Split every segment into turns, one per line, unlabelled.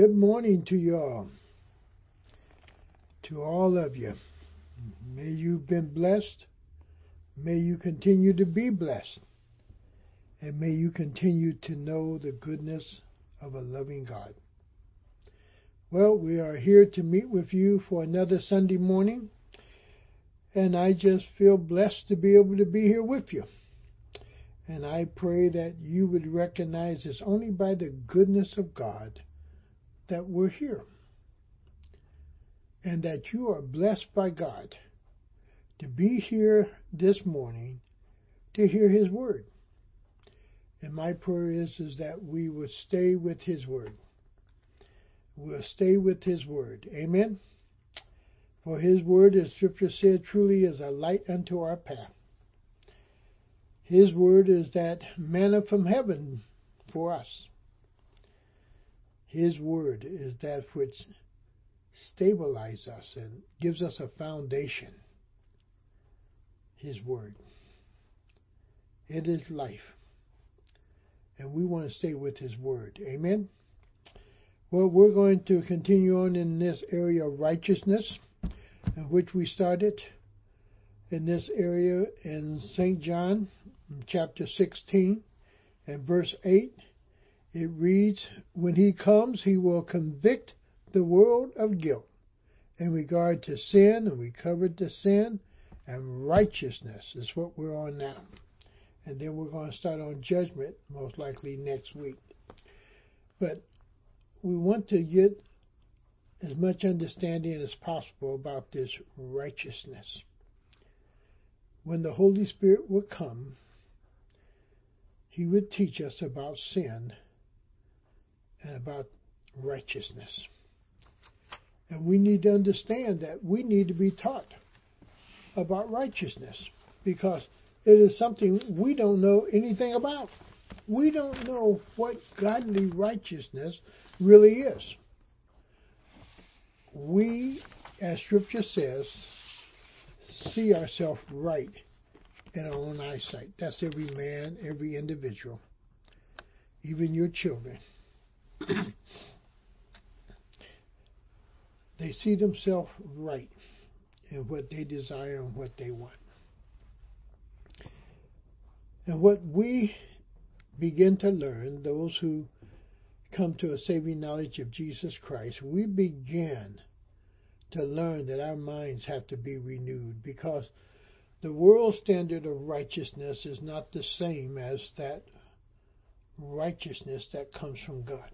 Good morning to you all. To all of you. May you've been blessed. May you continue to be blessed. And may you continue to know the goodness of a loving God. Well, we are here to meet with you for another Sunday morning. And I just feel blessed to be able to be here with you. And I pray that you would recognize it's only by the goodness of God that we're here. And that you are blessed by God to be here this morning to hear His Word. And my prayer is, is that we would stay with His Word. We'll stay with His Word. Amen. For His Word, as Scripture said, truly is a light unto our path. His Word is that manna from heaven for us. His Word is that which stabilizes us and gives us a foundation. His Word. It is life. And we want to stay with His Word. Amen? Well, we're going to continue on in this area of righteousness, in which we started in this area in St. John, chapter 16, and verse 8. It reads, When he comes, he will convict the world of guilt in regard to sin, and we covered the sin, and righteousness is what we're on now. And then we're going to start on judgment, most likely next week. But we want to get as much understanding as possible about this righteousness. When the Holy Spirit would come, He would teach us about sin and about righteousness. And we need to understand that we need to be taught about righteousness because it is something we don't know anything about. We don't know what godly righteousness really is. We, as Scripture says, see ourselves right in our own eyesight. That's every man, every individual, even your children. they see themselves right in what they desire and what they want. And what we begin to learn, those who come to a saving knowledge of Jesus Christ, we begin to learn that our minds have to be renewed because the world standard of righteousness is not the same as that righteousness that comes from God.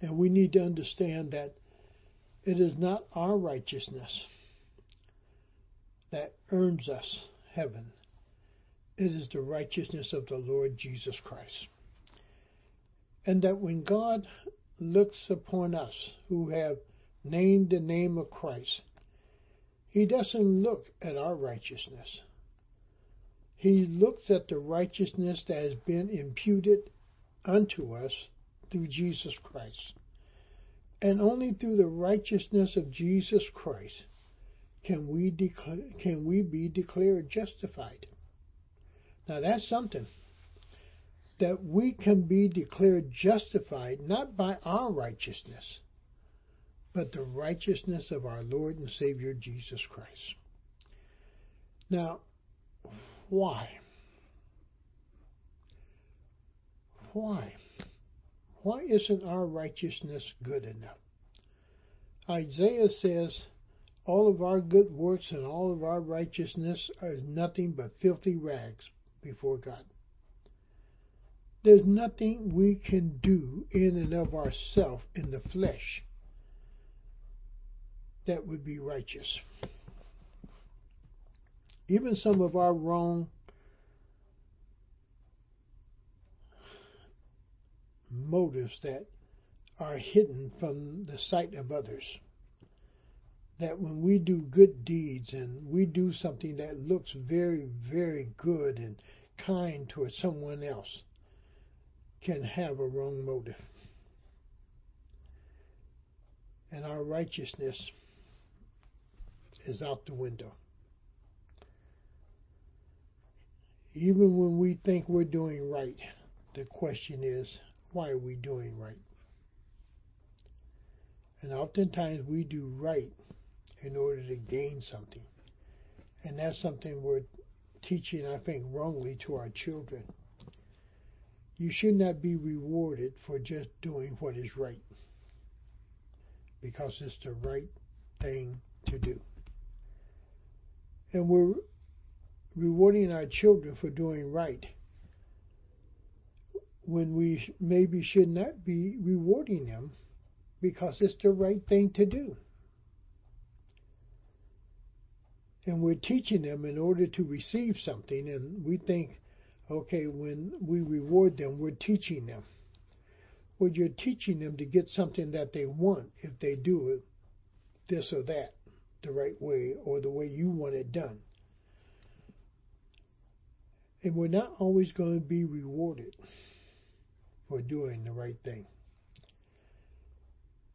And we need to understand that it is not our righteousness that earns us heaven. It is the righteousness of the Lord Jesus Christ. And that when God looks upon us who have named the name of Christ, He doesn't look at our righteousness. He looks at the righteousness that has been imputed unto us through Jesus Christ. And only through the righteousness of Jesus Christ can we, declare, can we be declared justified. Now that's something. That we can be declared justified not by our righteousness, but the righteousness of our Lord and Savior Jesus Christ. Now, why? Why? Why isn't our righteousness good enough? Isaiah says, All of our good works and all of our righteousness are nothing but filthy rags before God. There's nothing we can do in and of ourselves in the flesh that would be righteous. Even some of our wrong motives that are hidden from the sight of others. That when we do good deeds and we do something that looks very, very good and kind towards someone else, can have a wrong motive. And our righteousness is out the window. Even when we think we're doing right, the question is, why are we doing right? And oftentimes we do right in order to gain something. And that's something we're teaching, I think, wrongly to our children. You should not be rewarded for just doing what is right because it's the right thing to do. And we're rewarding our children for doing right when we maybe should not be rewarding them because it's the right thing to do. And we're teaching them in order to receive something, and we think, okay, when we reward them, we're teaching them. Well, you're teaching them to get something that they want if they do it this or that the right way or the way you want it done. And we're not always going to be rewarded for doing the right thing.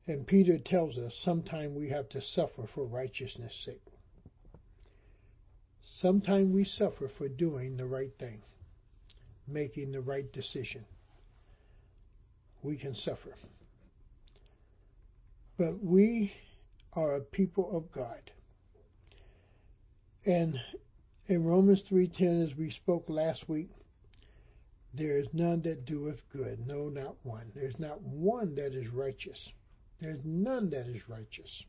And Peter tells us sometime we have to suffer for righteousness' sake. Sometime we suffer for doing the right thing, making the right decision. We can suffer. But we are a people of God. And in Romans 3:10 as we spoke last week, there is none that doeth good, no not one. There's not one that is righteous. There's none that is righteous.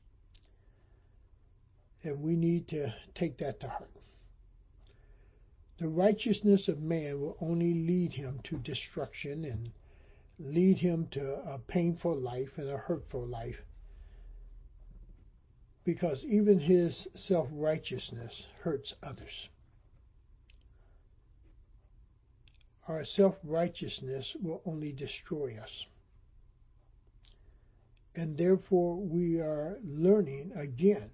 And we need to take that to heart. The righteousness of man will only lead him to destruction and lead him to a painful life and a hurtful life. Because even his self righteousness hurts others. Our self righteousness will only destroy us. And therefore, we are learning again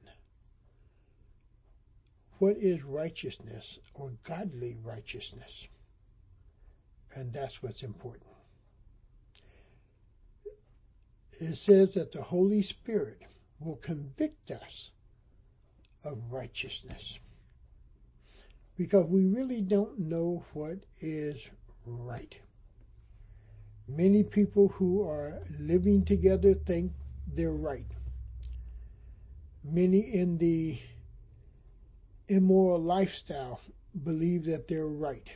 what is righteousness or godly righteousness. And that's what's important. It says that the Holy Spirit will convict us of righteousness. Because we really don't know what is right. Many people who are living together think they're right. Many in the immoral lifestyle believe that they're right.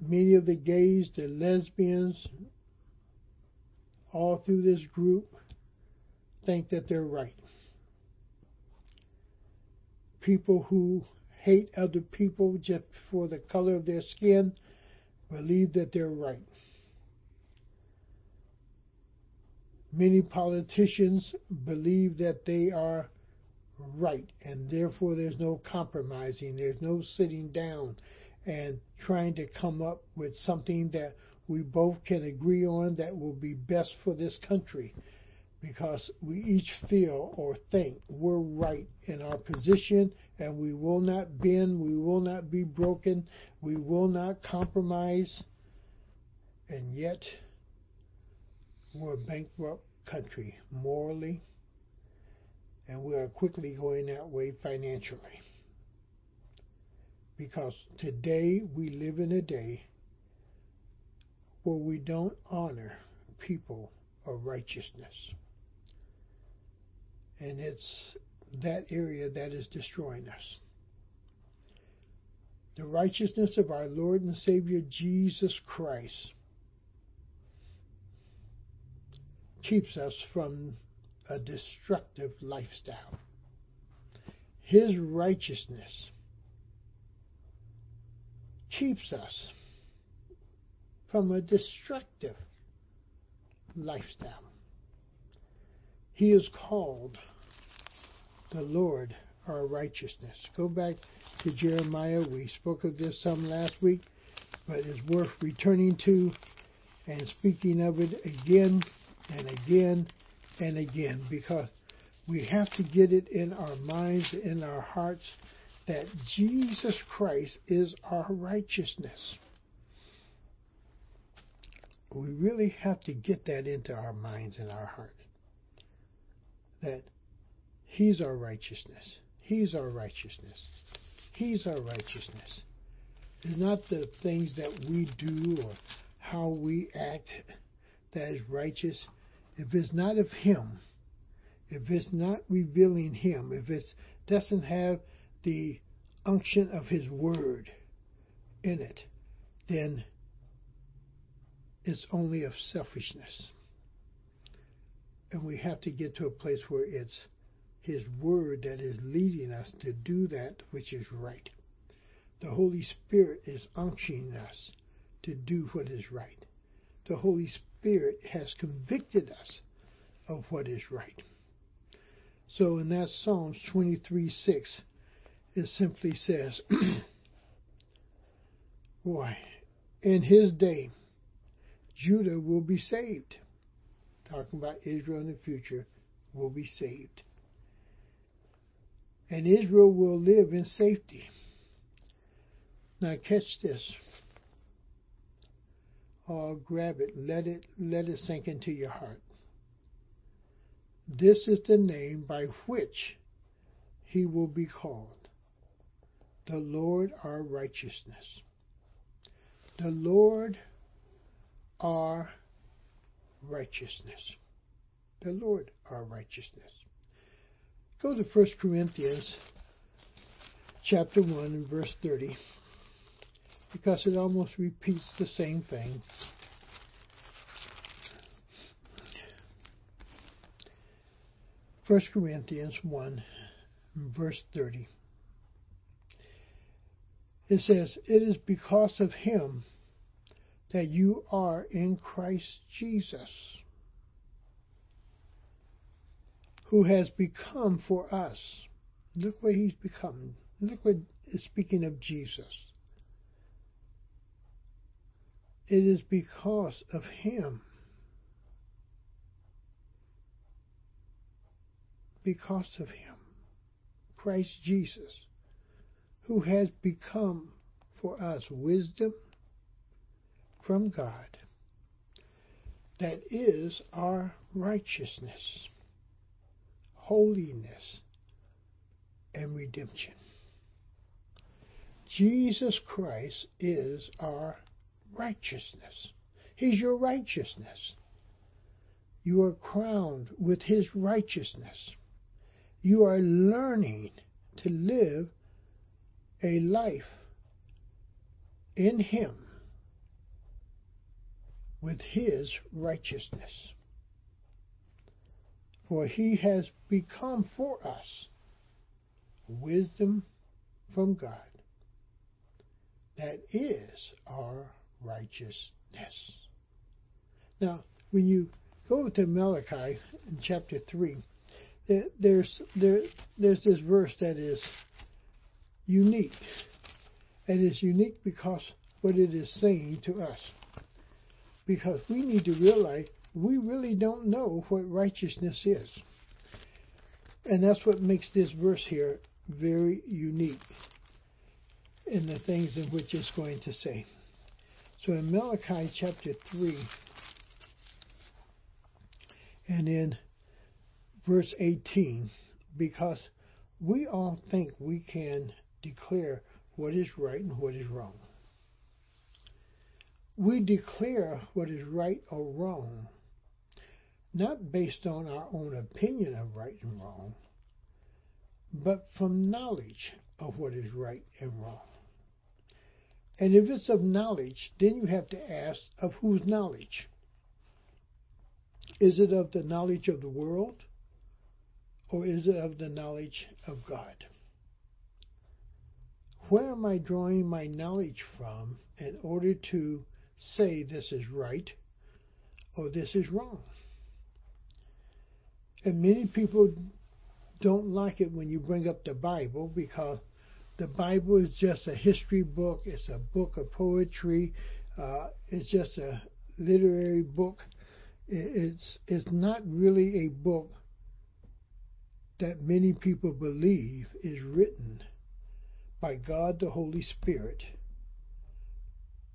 Many of the gays, the lesbians, all through this group think that they're right. People who hate other people just for the color of their skin believe that they're right. Many politicians believe that they are right, and therefore there's no compromising, there's no sitting down and trying to come up with something that we both can agree on that will be best for this country because we each feel or think we're right in our position and we will not bend, we will not be broken, we will not compromise, and yet we're a bankrupt country morally, and we are quickly going that way financially. Because today we live in a day where we don't honor people of righteousness. And it's that area that is destroying us. The righteousness of our Lord and Savior Jesus Christ keeps us from a destructive lifestyle. His righteousness keeps us from a destructive lifestyle. He is called the Lord our righteousness. Go back to Jeremiah. We spoke of this some last week, but it's worth returning to and speaking of it again and again and again because we have to get it in our minds, in our hearts, that Jesus Christ is our righteousness. We really have to get that into our minds and our hearts. That He's our righteousness. He's our righteousness. He's our righteousness. It's not the things that we do or how we act that is righteous. if it's not of Him, if it's not revealing Him, if it doesn't have the unction of His Word in it, then it's only of selfishness. And we have to get to a place where it's His Word that is leading us to do that which is right. The Holy Spirit is unctioning us to do what is right. The Holy Spirit has convicted us of what is right. So in that Psalms 23 6, it simply says, Boy, in his day, Judah will be saved. Talking about Israel in the future will be saved. And Israel will live in safety. Now catch this. Oh, grab it. Let it let it sink into your heart. This is the name by which he will be called. The Lord our righteousness. The Lord our righteousness. The Lord our righteousness. Go to 1 Corinthians chapter 1 and verse 30 because it almost repeats the same thing. First Corinthians 1 verse 30. It says, It is because of him that you are in Christ Jesus, who has become for us. Look what he's become. Look what is speaking of Jesus. It is because of him. Because of him. Christ Jesus, who has become for us wisdom from God that is our righteousness, holiness, and redemption. Jesus Christ is our righteousness. He's your righteousness. You are crowned with His righteousness. You are learning to live a life in Him with His righteousness. For He has become for us wisdom from God that is our righteousness. Now, when you go to Malachi in chapter 3, there's, there, there's this verse that is unique. And it's unique because what it is saying to us. Because we need to realize we really don't know what righteousness is. And that's what makes this verse here very unique in the things in which it's going to say. So in Malachi chapter 3 and in verse 18, because we all think we can declare what is right and what is wrong. We declare what is right or wrong not based on our own opinion of right and wrong, but from knowledge of what is right and wrong. And if it's of knowledge, then you have to ask of whose knowledge? Is it of the knowledge of the world or is it of the knowledge of God? Where am I drawing my knowledge from in order to say this is right or this is wrong? And many people don't like it when you bring up the Bible because the Bible is just a history book. It's a book of poetry. Uh, it's just a literary book. It's it's not really a book that many people believe is written by God the Holy Spirit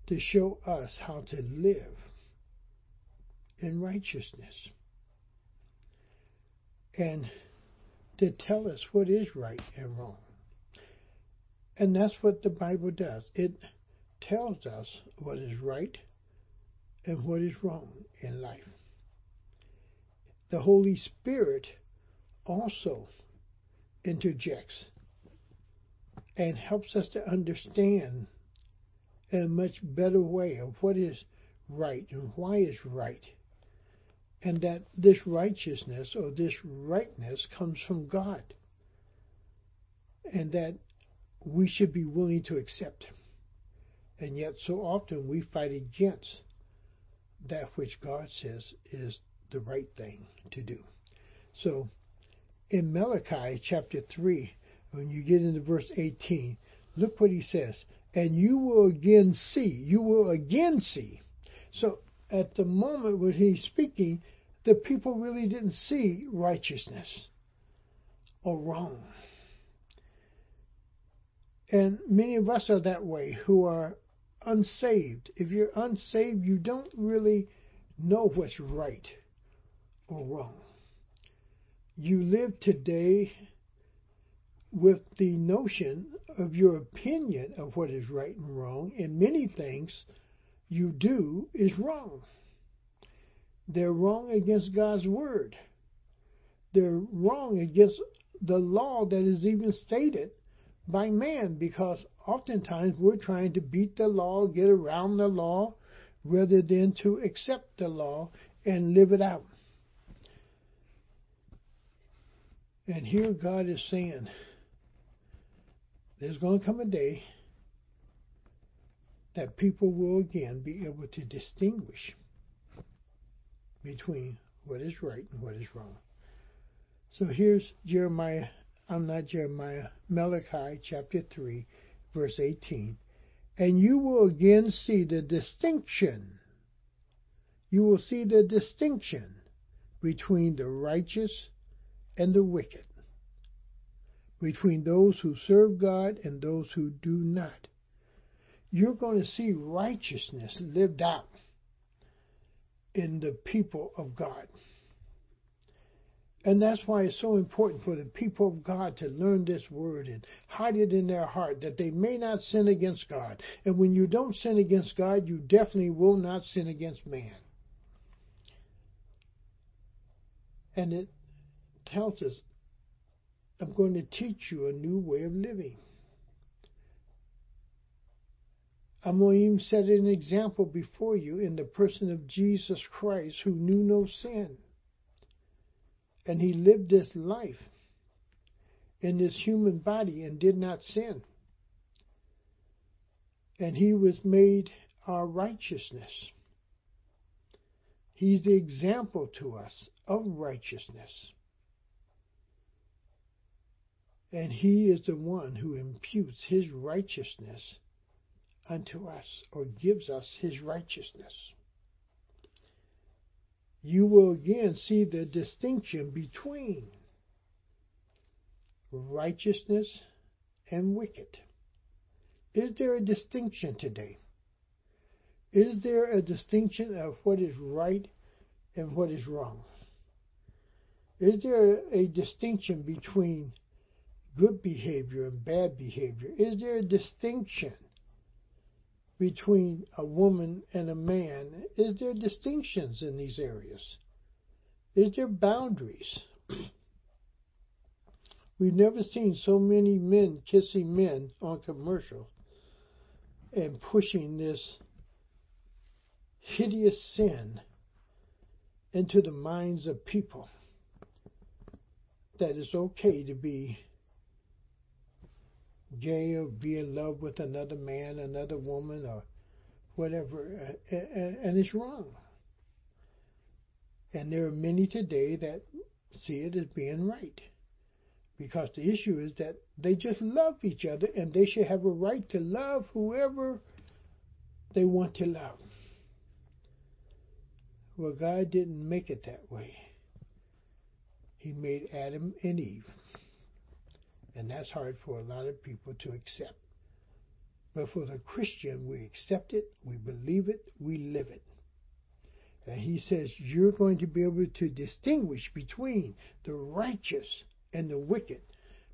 to show us how to live in righteousness and to tell us what is right and wrong. And that's what the Bible does. It tells us what is right and what is wrong in life. the Holy Spirit also interjects and helps us to understand in a much better way of what is right and why is right. And that this righteousness or this rightness comes from God. And that we should be willing to accept. And yet, so often we fight against that which God says is the right thing to do. So, in Malachi chapter 3, when you get into verse 18, look what he says. And you will again see, you will again see. So, at the moment when he's speaking, the people really didn't see righteousness or wrong. And many of us are that way who are unsaved. If you're unsaved, you don't really know what's right or wrong. You live today with the notion of your opinion of what is right and wrong, and many things you do is wrong. They're wrong against God's word. They're wrong against the law that is even stated by man because oftentimes we're trying to beat the law, get around the law, rather than to accept the law and live it out. And here God is saying, there's going to come a day that people will again be able to distinguish between what is right and what is wrong. So here's Jeremiah I'm not Jeremiah, Malachi chapter 3, verse 18. And you will again see the distinction. You will see the distinction between the righteous and the wicked, between those who serve God and those who do not. You're going to see righteousness lived out in the people of God. And that's why it's so important for the people of God to learn this word and hide it in their heart that they may not sin against God. And when you don't sin against God, you definitely will not sin against man. And it tells us, I'm going to teach you a new way of living. I'm going to even set an example before you in the person of Jesus Christ who knew no sin. And he lived this life in this human body and did not sin. And he was made our righteousness. He's the example to us of righteousness. And he is the one who imputes his righteousness unto us or gives us his righteousness you will again see the distinction between righteousness and wicked. Is there a distinction today? Is there a distinction of what is right and what is wrong? Is there a distinction between good behavior and bad behavior? Is there a distinction between a woman and a man? Is there distinctions in these areas? Is there boundaries? We've never seen so many men kissing men on commercials and pushing this hideous sin into the minds of people that it's okay to be or be in love with another man, another woman, or whatever, and it's wrong. And there are many today that see it as being right. Because the issue is that they just love each other and they should have a right to love whoever they want to love. Well, God didn't make it that way. He made Adam and Eve. And that's hard for a lot of people to accept. But for the Christian, we accept it, we believe it, we live it. And he says you're going to be able to distinguish between the righteous and the wicked,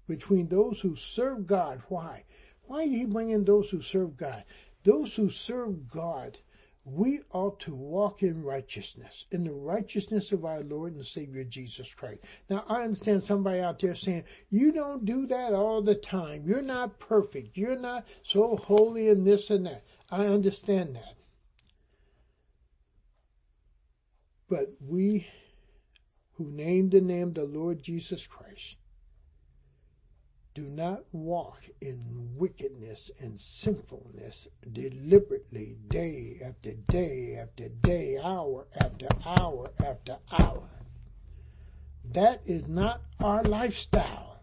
between those who serve God. Why? Why did he bring in those who serve God? Those who serve God we ought to walk in righteousness, in the righteousness of our Lord and Savior Jesus Christ. Now, I understand somebody out there saying, you don't do that all the time. You're not perfect. You're not so holy and this and that. I understand that. But we who name the name of the Lord Jesus Christ do not walk in wickedness and sinfulness deliberately day after day after day, hour after hour after hour. That is not our lifestyle.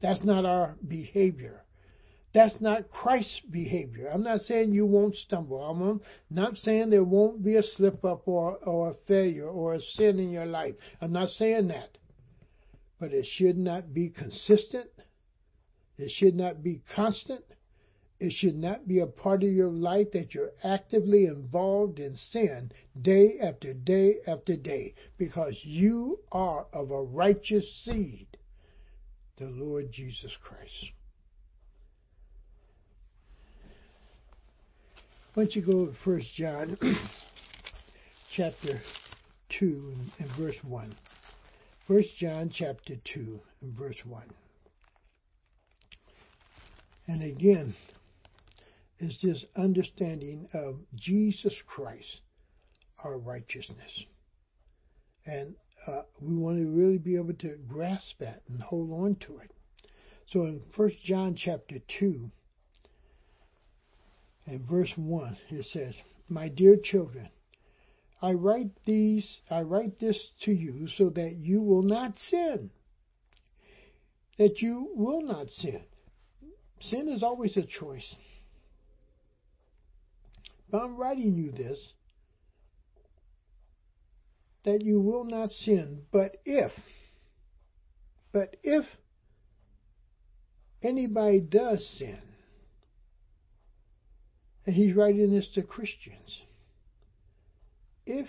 That's not our behavior. That's not Christ's behavior. I'm not saying you won't stumble. I'm not saying there won't be a slip up or, or a failure or a sin in your life. I'm not saying that. But it should not be consistent. It should not be constant. It should not be a part of your life that you're actively involved in sin day after day after day because you are of a righteous seed, the Lord Jesus Christ. Why don't you go to 1 John chapter 2 and verse 1. 1 John chapter 2 and verse 1. And again, is this understanding of Jesus Christ, our righteousness. And uh, we want to really be able to grasp that and hold on to it. So in 1 John chapter 2, in verse 1, it says, My dear children, I write these I write this to you so that you will not sin. That you will not sin. Sin is always a choice. But I'm writing you this that you will not sin, but if but if anybody does sin, and he's writing this to Christians. If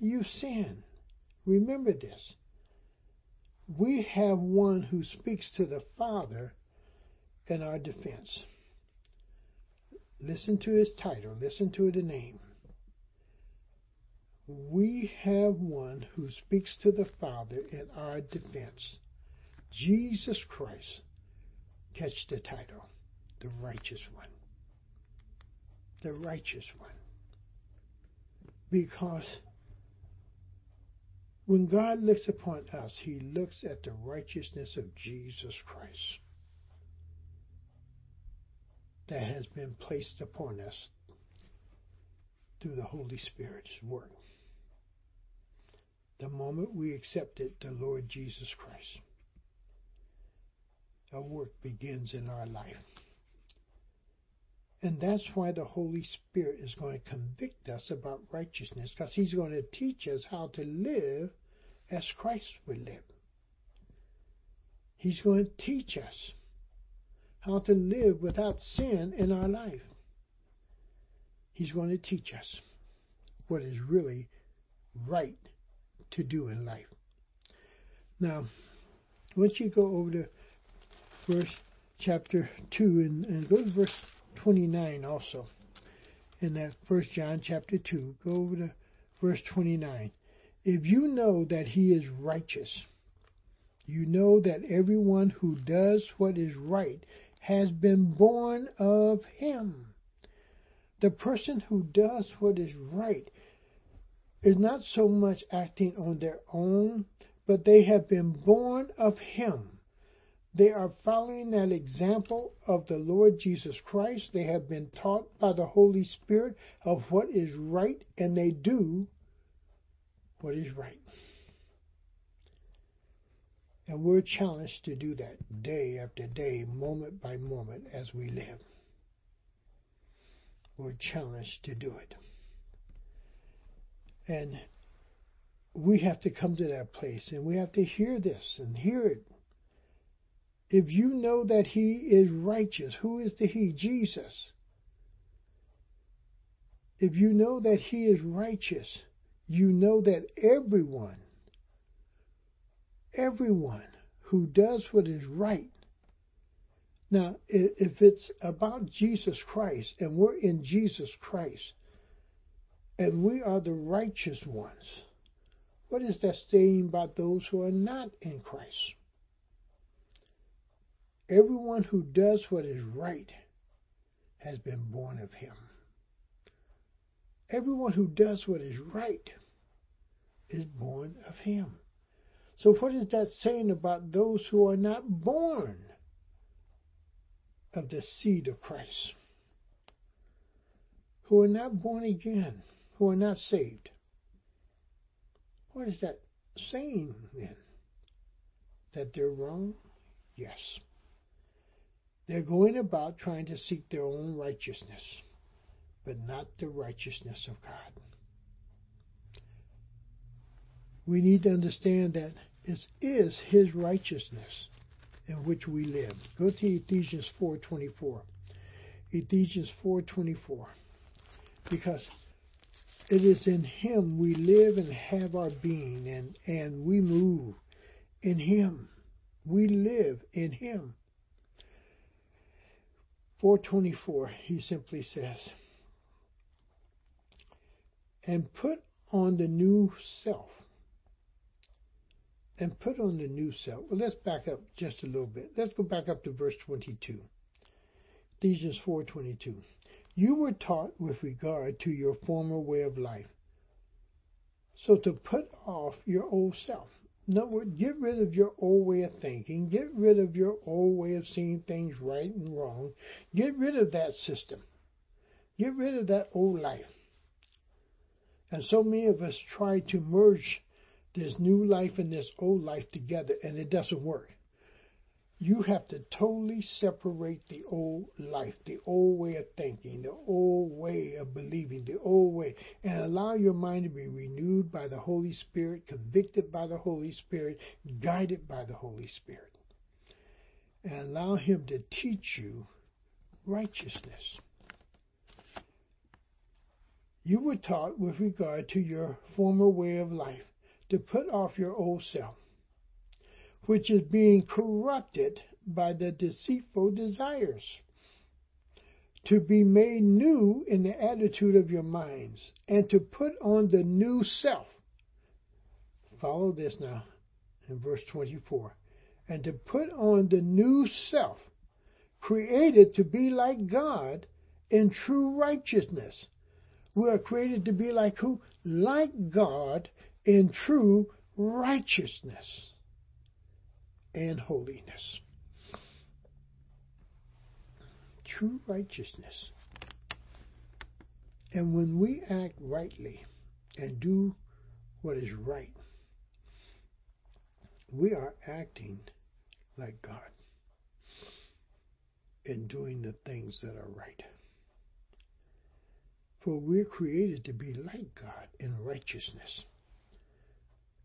you sin, remember this. We have one who speaks to the Father in our defense. Listen to his title, listen to the name. We have one who speaks to the Father in our defense. Jesus Christ. Catch the title, the righteous one the righteous one. Because when God looks upon us, he looks at the righteousness of Jesus Christ that has been placed upon us through the Holy Spirit's work. The moment we accepted the Lord Jesus Christ, a work begins in our life. And that's why the Holy Spirit is going to convict us about righteousness, because He's going to teach us how to live as Christ would live. He's going to teach us how to live without sin in our life. He's going to teach us what is really right to do in life. Now, once you go over to verse chapter 2 and, and go to verse 29 also. In that First John chapter 2. Go over to verse 29. If you know that he is righteous, you know that everyone who does what is right has been born of him. The person who does what is right is not so much acting on their own, but they have been born of him. They are following that example of the Lord Jesus Christ. They have been taught by the Holy Spirit of what is right, and they do what is right. And we're challenged to do that day after day, moment by moment as we live. We're challenged to do it. And we have to come to that place and we have to hear this and hear it if you know that he is righteous, who is the he? Jesus. If you know that he is righteous, you know that everyone, everyone who does what is right. Now, if it's about Jesus Christ and we're in Jesus Christ, and we are the righteous ones. What is that saying about those who are not in Christ? Everyone who does what is right has been born of him. Everyone who does what is right is born of him. So, what is that saying about those who are not born of the seed of Christ? Who are not born again, who are not saved? What is that saying then? That they're wrong? Yes. They're going about trying to seek their own righteousness, but not the righteousness of God. We need to understand that it is His righteousness in which we live. Go to Ephesians 4:24. Ephesians 4:24. Because it is in Him we live and have our being, and, and we move in Him. We live in Him. 424, he simply says, and put on the new self. And put on the new self. Well, let's back up just a little bit. Let's go back up to verse 22. Ephesians 4:22. You were taught with regard to your former way of life. So to put off your old self. In other words, get rid of your old way of thinking. Get rid of your old way of seeing things right and wrong. Get rid of that system. Get rid of that old life. And so many of us try to merge this new life and this old life together, and it doesn't work. You have to totally separate the old life, the old way of thinking, the old way of believing, the old way, and allow your mind to be renewed by the Holy Spirit, convicted by the Holy Spirit, guided by the Holy Spirit. And allow Him to teach you righteousness. You were taught with regard to your former way of life to put off your old self which is being corrupted by the deceitful desires, to be made new in the attitude of your minds, and to put on the new self. Follow this now in verse 24. And to put on the new self, created to be like God in true righteousness. We are created to be like who? Like God in true righteousness and holiness. True righteousness. And when we act rightly and do what is right, we are acting like God and doing the things that are right. For we're created to be like God in righteousness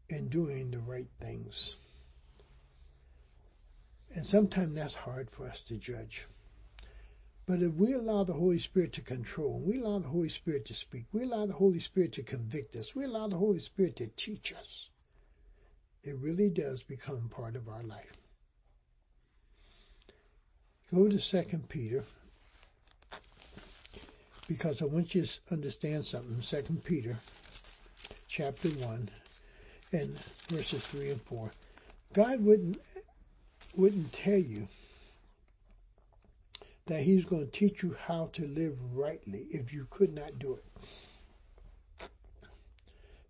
and doing the right things. And sometimes that's hard for us to judge. But if we allow the Holy Spirit to control, we allow the Holy Spirit to speak, we allow the Holy Spirit to convict us, we allow the Holy Spirit to teach us, it really does become part of our life. Go to 2 Peter, because I want you to understand something. 2 Peter, chapter 1, and verses 3 and 4. God wouldn't wouldn't tell you that He's going to teach you how to live rightly if you could not do it.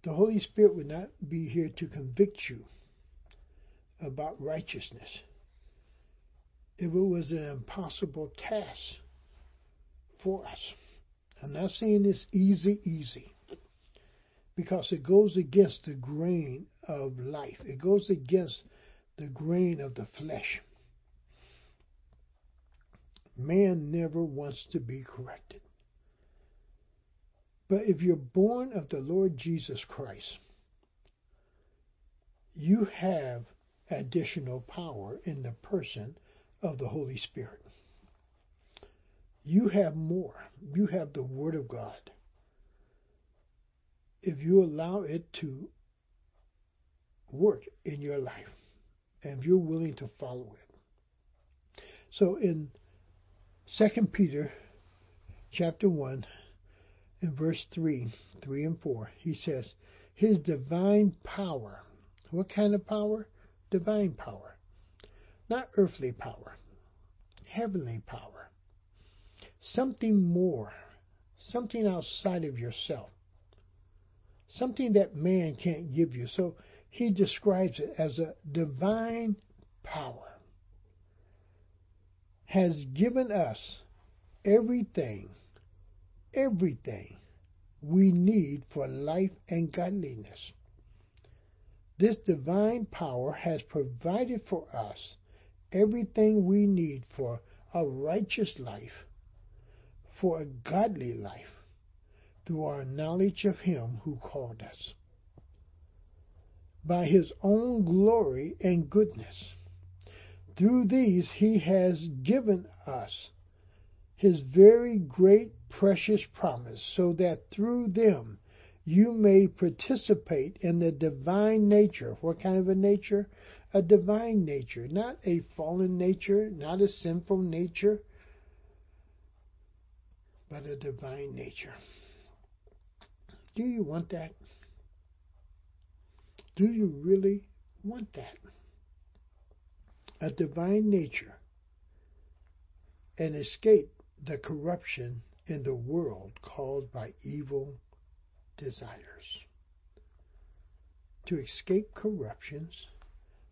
The Holy Spirit would not be here to convict you about righteousness if it was an impossible task for us. I'm not saying it's easy, easy, because it goes against the grain of life. It goes against the grain of the flesh. Man never wants to be corrected. But if you're born of the Lord Jesus Christ, you have additional power in the person of the Holy Spirit. You have more. You have the Word of God. If you allow it to work in your life and if you're willing to follow it. So in 2 Peter chapter 1 in verse 3, 3 and 4, he says, His divine power. What kind of power? Divine power. Not earthly power, heavenly power. Something more, something outside of yourself, something that man can't give you. So he describes it as a divine power has given us everything, everything we need for life and godliness. This divine power has provided for us everything we need for a righteous life, for a godly life, through our knowledge of Him who called us. By His own glory and goodness. Through these He has given us His very great precious promise, so that through them you may participate in the divine nature. What kind of a nature? A divine nature, not a fallen nature, not a sinful nature, but a divine nature. Do you want that? Do you really want that? A divine nature and escape the corruption in the world caused by evil desires. To escape corruptions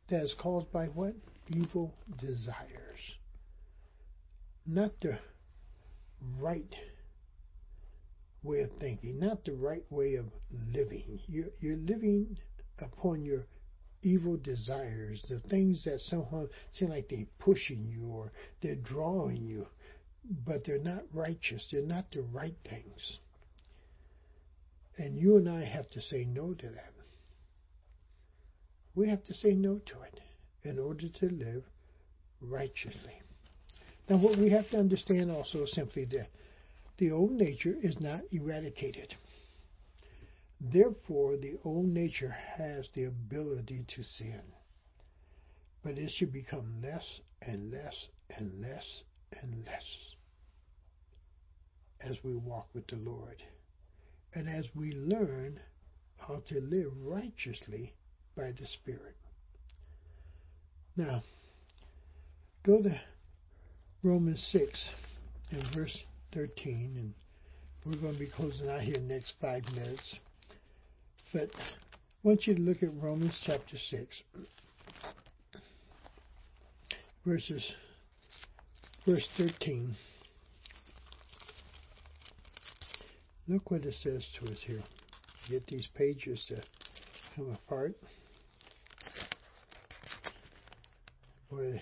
that is caused by what? Evil desires. Not the right way of thinking, not the right way of living. You're, you're living upon your evil desires, the things that somehow seem like they're pushing you or they're drawing you, but they're not righteous. They're not the right things. And you and I have to say no to that. We have to say no to it in order to live righteously. Now, what we have to understand also is simply that the old nature is not eradicated. Therefore, the old nature has the ability to sin. But it should become less and less and less and less as we walk with the Lord and as we learn how to live righteously by the Spirit. Now, go to Romans 6 and verse 13, and we're going to be closing out here next five minutes. But I want you to look at Romans chapter 6, verses, verse 13. Look what it says to us here. Get these pages to come apart. Boy,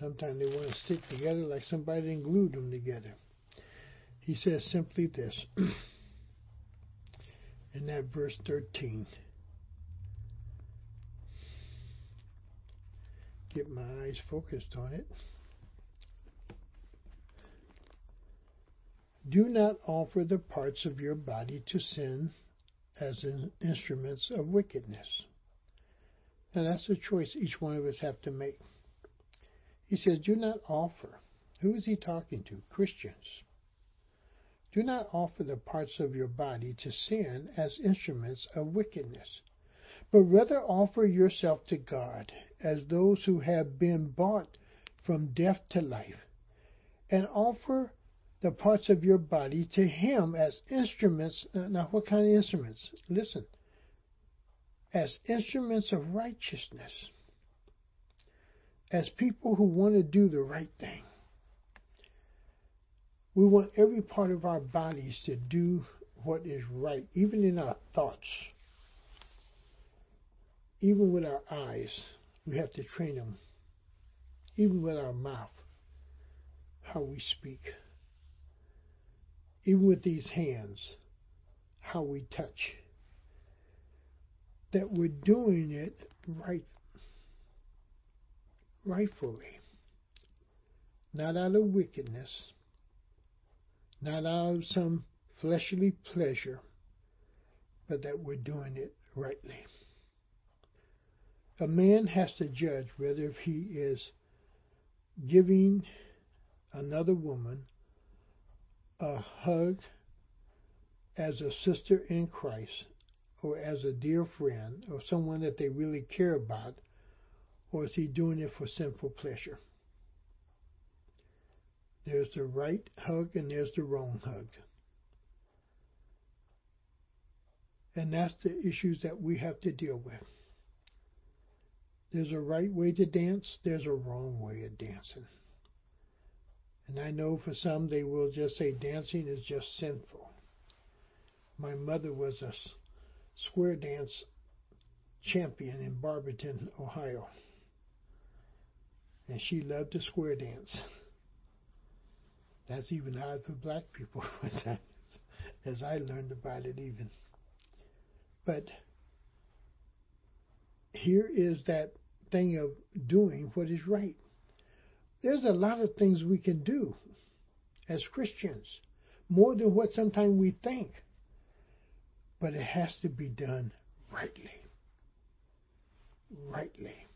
sometimes they want to stick together like somebody didn't glue them together. He says simply this in that verse 13. Get my eyes focused on it. Do not offer the parts of your body to sin as instruments of wickedness. And that's a choice each one of us have to make. He says, do not offer. Who is he talking to? Christians. Do not offer the parts of your body to sin as instruments of wickedness, but rather offer yourself to God as those who have been bought from death to life, and offer the parts of your body to Him as instruments. Now, what kind of instruments? Listen. As instruments of righteousness. As people who want to do the right thing. We want every part of our bodies to do what is right, even in our thoughts. Even with our eyes, we have to train them. Even with our mouth, how we speak even with these hands, how we touch, that we're doing it right, rightfully, not out of wickedness, not out of some fleshly pleasure, but that we're doing it rightly. A man has to judge whether he is giving another woman a hug as a sister in Christ or as a dear friend or someone that they really care about, or is he doing it for sinful pleasure? There's the right hug and there's the wrong hug. And that's the issues that we have to deal with. There's a right way to dance, there's a wrong way of dancing. And I know for some they will just say dancing is just sinful. My mother was a square dance champion in Barberton, Ohio. And she loved to square dance. That's even hard for black people, as I learned about it even. But here is that thing of doing what is right. There's a lot of things we can do as Christians, more than what sometimes we think. But it has to be done rightly. Rightly.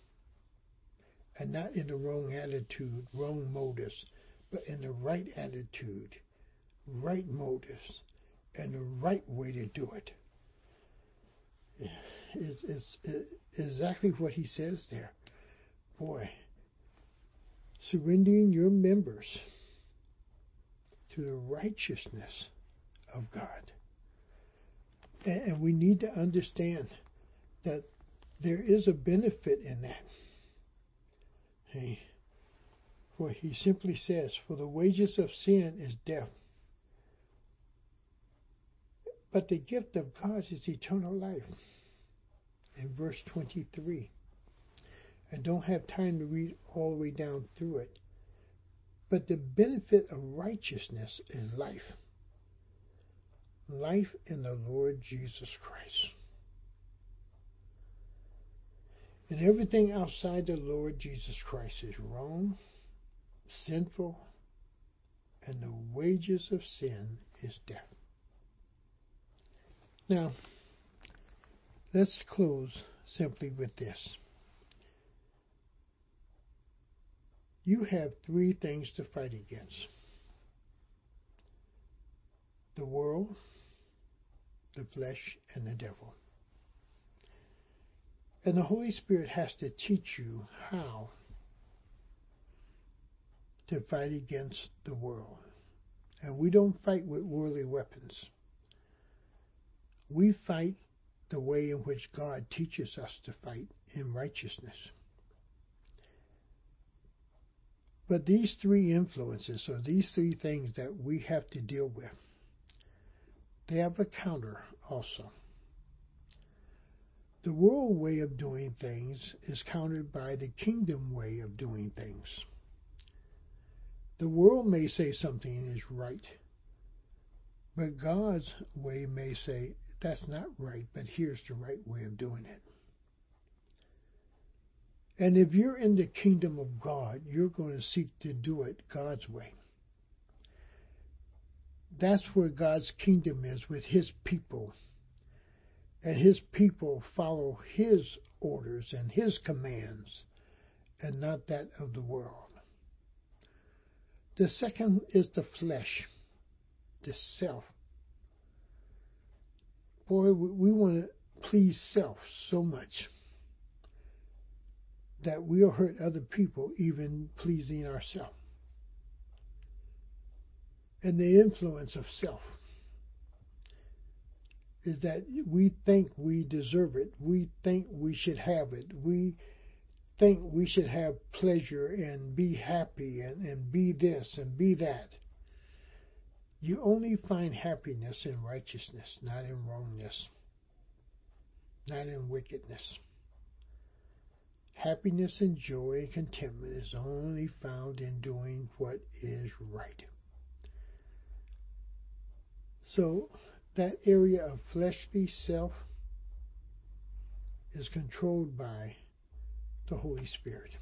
And not in the wrong attitude, wrong motives, but in the right attitude, right motives, and the right way to do it. It's, it's, it's exactly what he says there. Boy, surrendering your members to the righteousness of God. And we need to understand that there is a benefit in that. Hey, for he simply says, For the wages of sin is death. But the gift of God is eternal life. In verse 23. I don't have time to read all the way down through it. But the benefit of righteousness is life. Life in the Lord Jesus Christ. And everything outside the Lord Jesus Christ is wrong, sinful, and the wages of sin is death. Now, let's close simply with this. You have three things to fight against the world, the flesh, and the devil. And the Holy Spirit has to teach you how to fight against the world. And we don't fight with worldly weapons. We fight the way in which God teaches us to fight in righteousness. But these three influences, or these three things that we have to deal with, they have a counter also. The world way of doing things is countered by the kingdom way of doing things. The world may say something is right, but God's way may say that's not right, but here's the right way of doing it. And if you're in the kingdom of God, you're going to seek to do it God's way. That's where God's kingdom is with His people. And His people follow His orders and His commands and not that of the world. The second is the flesh, the self. Boy, we want to please self so much that we'll hurt other people even pleasing ourselves. And the influence of self is that we think we deserve it. We think we should have it. We think we should have pleasure and be happy and, and be this and be that. You only find happiness in righteousness, not in wrongness, not in wickedness. Happiness and joy and contentment is only found in doing what is right. So, that area of fleshly self is controlled by the Holy Spirit.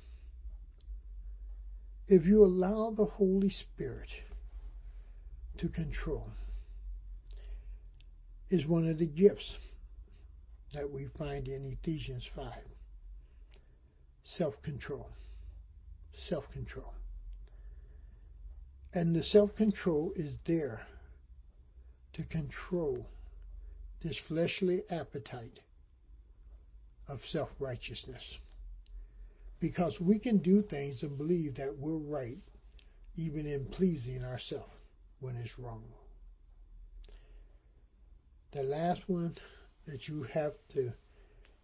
If you allow the Holy Spirit to control, is one of the gifts that we find in Ephesians 5 self control. Self control. And the self control is there to control this fleshly appetite of self righteousness. Because we can do things and believe that we're right, even in pleasing ourselves when it's wrong. The last one that you have to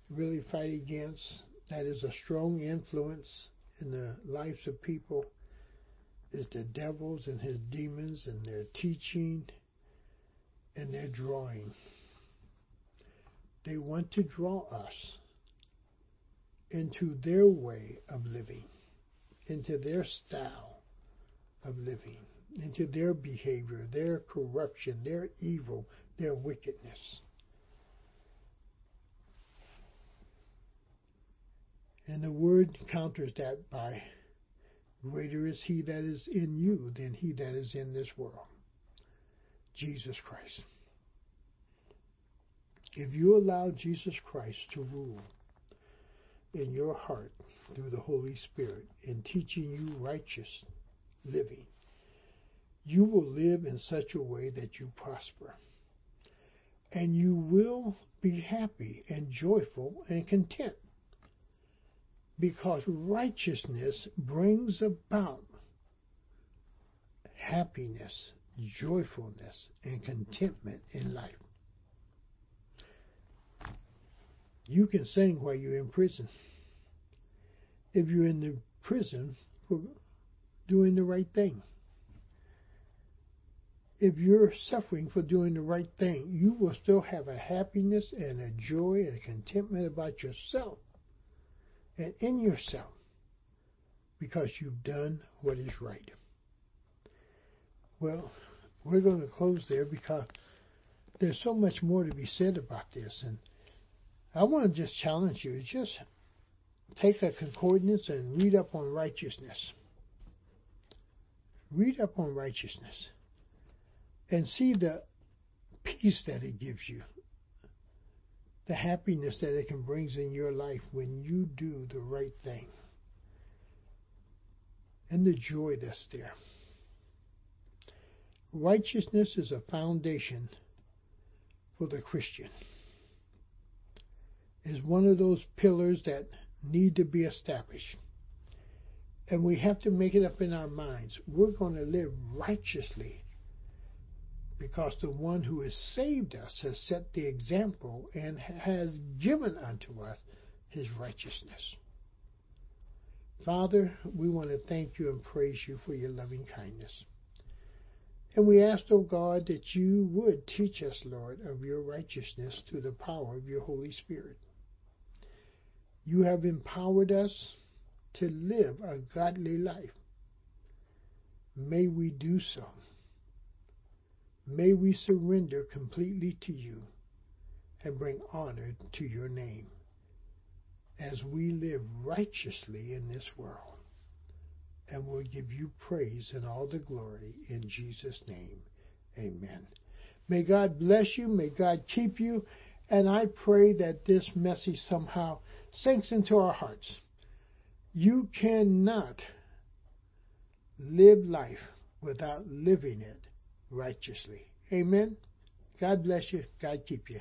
really fight against that is a strong influence in the lives of people is the devils and his demons and their teaching and their drawing. They want to draw us into their way of living, into their style of living, into their behavior, their corruption, their evil, their wickedness. And the word counters that by greater is he that is in you than he that is in this world. Jesus Christ. If you allow Jesus Christ to rule in your heart through the Holy Spirit in teaching you righteous living, you will live in such a way that you prosper. And you will be happy and joyful and content. Because righteousness brings about happiness, joyfulness, and contentment in life. You can sing while you're in prison. If you're in the prison for doing the right thing. If you're suffering for doing the right thing, you will still have a happiness and a joy and a contentment about yourself and in yourself because you've done what is right. Well, we're going to close there because there's so much more to be said about this and I want to just challenge you. Just take a concordance and read up on righteousness. Read up on righteousness and see the peace that it gives you, the happiness that it can bring in your life when you do the right thing, and the joy that's there. Righteousness is a foundation for the Christian is one of those pillars that need to be established. And we have to make it up in our minds. We're going to live righteously because the one who has saved us has set the example and has given unto us his righteousness. Father, we want to thank you and praise you for your loving kindness. And we ask, O oh God, that you would teach us, Lord, of your righteousness through the power of your Holy Spirit. You have empowered us to live a godly life. May we do so. May we surrender completely to you and bring honor to your name as we live righteously in this world. And we'll give you praise and all the glory in Jesus' name. Amen. May God bless you. May God keep you. And I pray that this message somehow sinks into our hearts. You cannot live life without living it righteously. Amen. God bless you. God keep you.